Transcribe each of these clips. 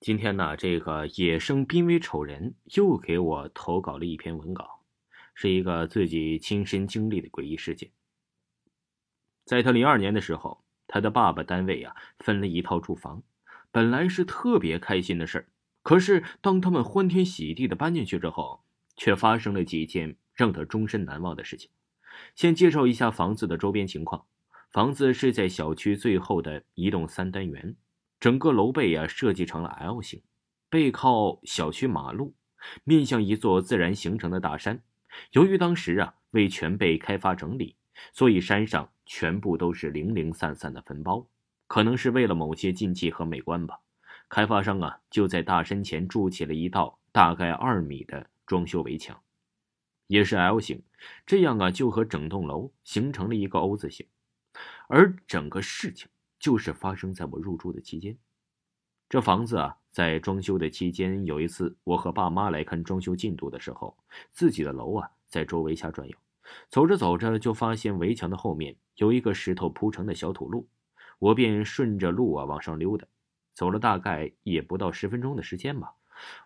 今天呢，这个野生濒危丑人又给我投稿了一篇文稿，是一个自己亲身经历的诡异事件。在他零二年的时候，他的爸爸单位啊分了一套住房，本来是特别开心的事儿。可是当他们欢天喜地的搬进去之后，却发生了几件让他终身难忘的事情。先介绍一下房子的周边情况，房子是在小区最后的一栋三单元。整个楼背呀设计成了 L 型，背靠小区马路，面向一座自然形成的大山。由于当时啊未全被开发整理，所以山上全部都是零零散散的坟包。可能是为了某些禁忌和美观吧，开发商啊就在大山前筑起了一道大概二米的装修围墙，也是 L 型，这样啊就和整栋楼形成了一个 O 字形。而整个事情。就是发生在我入住的期间，这房子啊，在装修的期间，有一次我和爸妈来看装修进度的时候，自己的楼啊在周围瞎转悠，走着走着就发现围墙的后面有一个石头铺成的小土路，我便顺着路啊往上溜达，走了大概也不到十分钟的时间吧，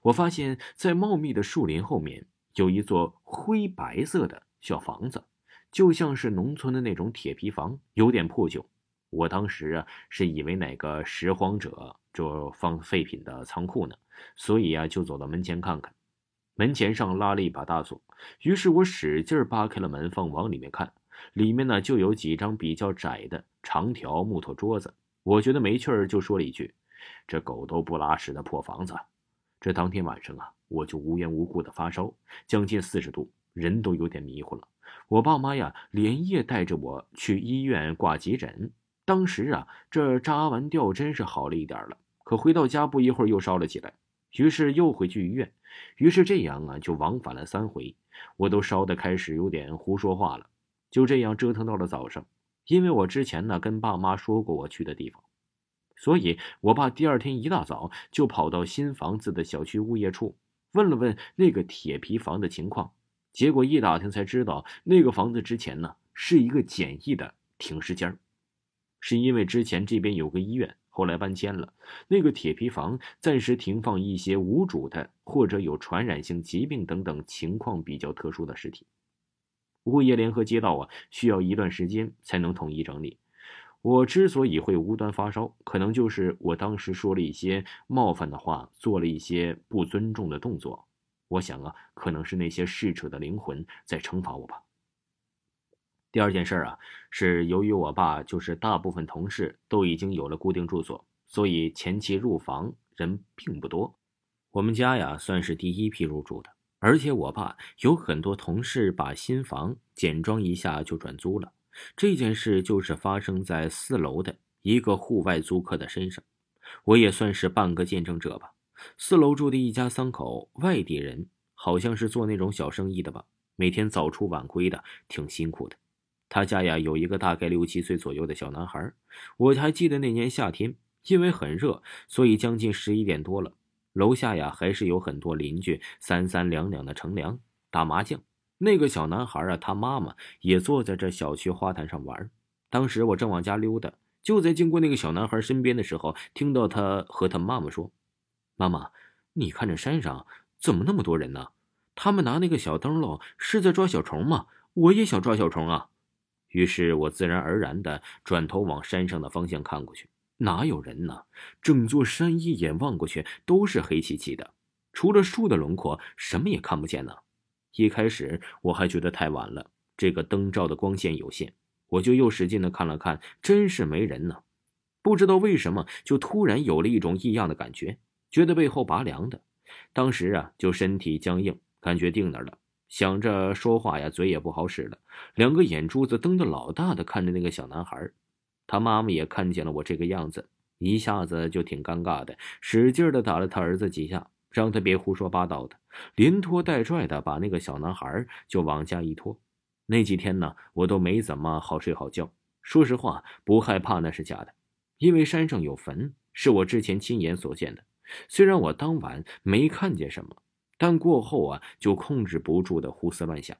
我发现，在茂密的树林后面有一座灰白色的小房子，就像是农村的那种铁皮房，有点破旧。我当时啊是以为哪个拾荒者就放废品的仓库呢，所以啊就走到门前看看。门前上拉了一把大锁，于是我使劲扒开了门缝往里面看，里面呢就有几张比较窄的长条木头桌子。我觉得没趣儿，就说了一句：“这狗都不拉屎的破房子。”这当天晚上啊，我就无缘无故的发烧，将近四十度，人都有点迷糊了。我爸妈呀连夜带着我去医院挂急诊。当时啊，这扎完吊针是好了一点了，可回到家不一会儿又烧了起来，于是又回去医院，于是这样啊就往返了三回，我都烧的开始有点胡说话了。就这样折腾到了早上，因为我之前呢跟爸妈说过我去的地方，所以我爸第二天一大早就跑到新房子的小区物业处问了问那个铁皮房的情况，结果一打听才知道，那个房子之前呢是一个简易的停尸间儿。是因为之前这边有个医院，后来搬迁了，那个铁皮房暂时停放一些无主的或者有传染性疾病等等情况比较特殊的尸体。物业联合街道啊，需要一段时间才能统一整理。我之所以会无端发烧，可能就是我当时说了一些冒犯的话，做了一些不尊重的动作。我想啊，可能是那些逝者的灵魂在惩罚我吧。第二件事啊，是由于我爸就是大部分同事都已经有了固定住所，所以前期入房人并不多。我们家呀算是第一批入住的，而且我爸有很多同事把新房简装一下就转租了。这件事就是发生在四楼的一个户外租客的身上，我也算是半个见证者吧。四楼住的一家三口外地人，好像是做那种小生意的吧，每天早出晚归的，挺辛苦的。他家呀有一个大概六七岁左右的小男孩，我还记得那年夏天，因为很热，所以将近十一点多了，楼下呀还是有很多邻居三三两两的乘凉、打麻将。那个小男孩啊，他妈妈也坐在这小区花坛上玩。当时我正往家溜达，就在经过那个小男孩身边的时候，听到他和他妈妈说：“妈妈，你看这山上怎么那么多人呢？他们拿那个小灯笼是在抓小虫吗？我也想抓小虫啊。”于是我自然而然的转头往山上的方向看过去，哪有人呢？整座山一眼望过去都是黑漆漆的，除了树的轮廓，什么也看不见呢。一开始我还觉得太晚了，这个灯照的光线有限，我就又使劲的看了看，真是没人呢。不知道为什么，就突然有了一种异样的感觉，觉得背后拔凉的，当时啊就身体僵硬，感觉定那儿了。想着说话呀，嘴也不好使了，两个眼珠子瞪得老大的看着那个小男孩。他妈妈也看见了我这个样子，一下子就挺尴尬的，使劲的打了他儿子几下，让他别胡说八道的，连拖带拽的把那个小男孩就往家一拖。那几天呢，我都没怎么好睡好觉。说实话，不害怕那是假的，因为山上有坟，是我之前亲眼所见的。虽然我当晚没看见什么。但过后啊，就控制不住的胡思乱想。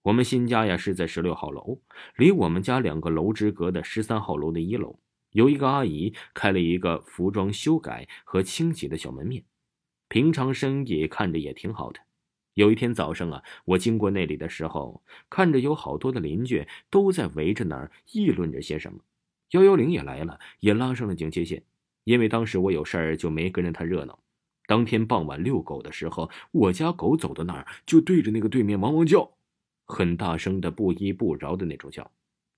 我们新家呀是在十六号楼，离我们家两个楼之隔的十三号楼的一楼，有一个阿姨开了一个服装修改和清洗的小门面，平常生意看着也挺好的。有一天早上啊，我经过那里的时候，看着有好多的邻居都在围着那儿议论着些什么。幺幺零也来了，也拉上了警戒线。因为当时我有事儿，就没跟着他热闹。当天傍晚遛狗的时候，我家狗走到那儿就对着那个对面汪汪叫，很大声的、不依不饶的那种叫，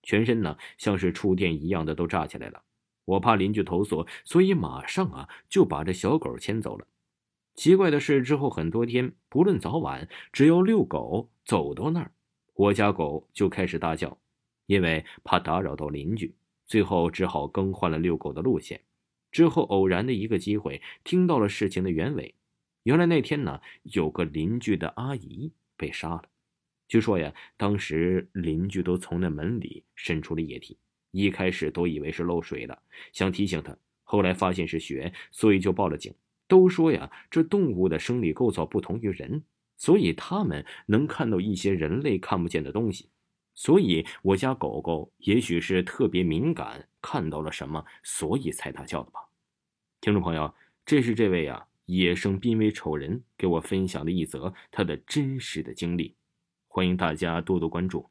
全身呢像是触电一样的都炸起来了。我怕邻居投诉，所以马上啊就把这小狗牵走了。奇怪的是，之后很多天，不论早晚，只要遛狗走到那儿，我家狗就开始大叫，因为怕打扰到邻居。最后只好更换了遛狗的路线。之后偶然的一个机会，听到了事情的原委。原来那天呢，有个邻居的阿姨被杀了。据说呀，当时邻居都从那门里渗出了液体，一开始都以为是漏水了，想提醒他，后来发现是血，所以就报了警。都说呀，这动物的生理构造不同于人，所以它们能看到一些人类看不见的东西。所以我家狗狗也许是特别敏感，看到了什么，所以才大叫的吧。听众朋友，这是这位啊野生濒危丑人给我分享的一则他的真实的经历，欢迎大家多多关注。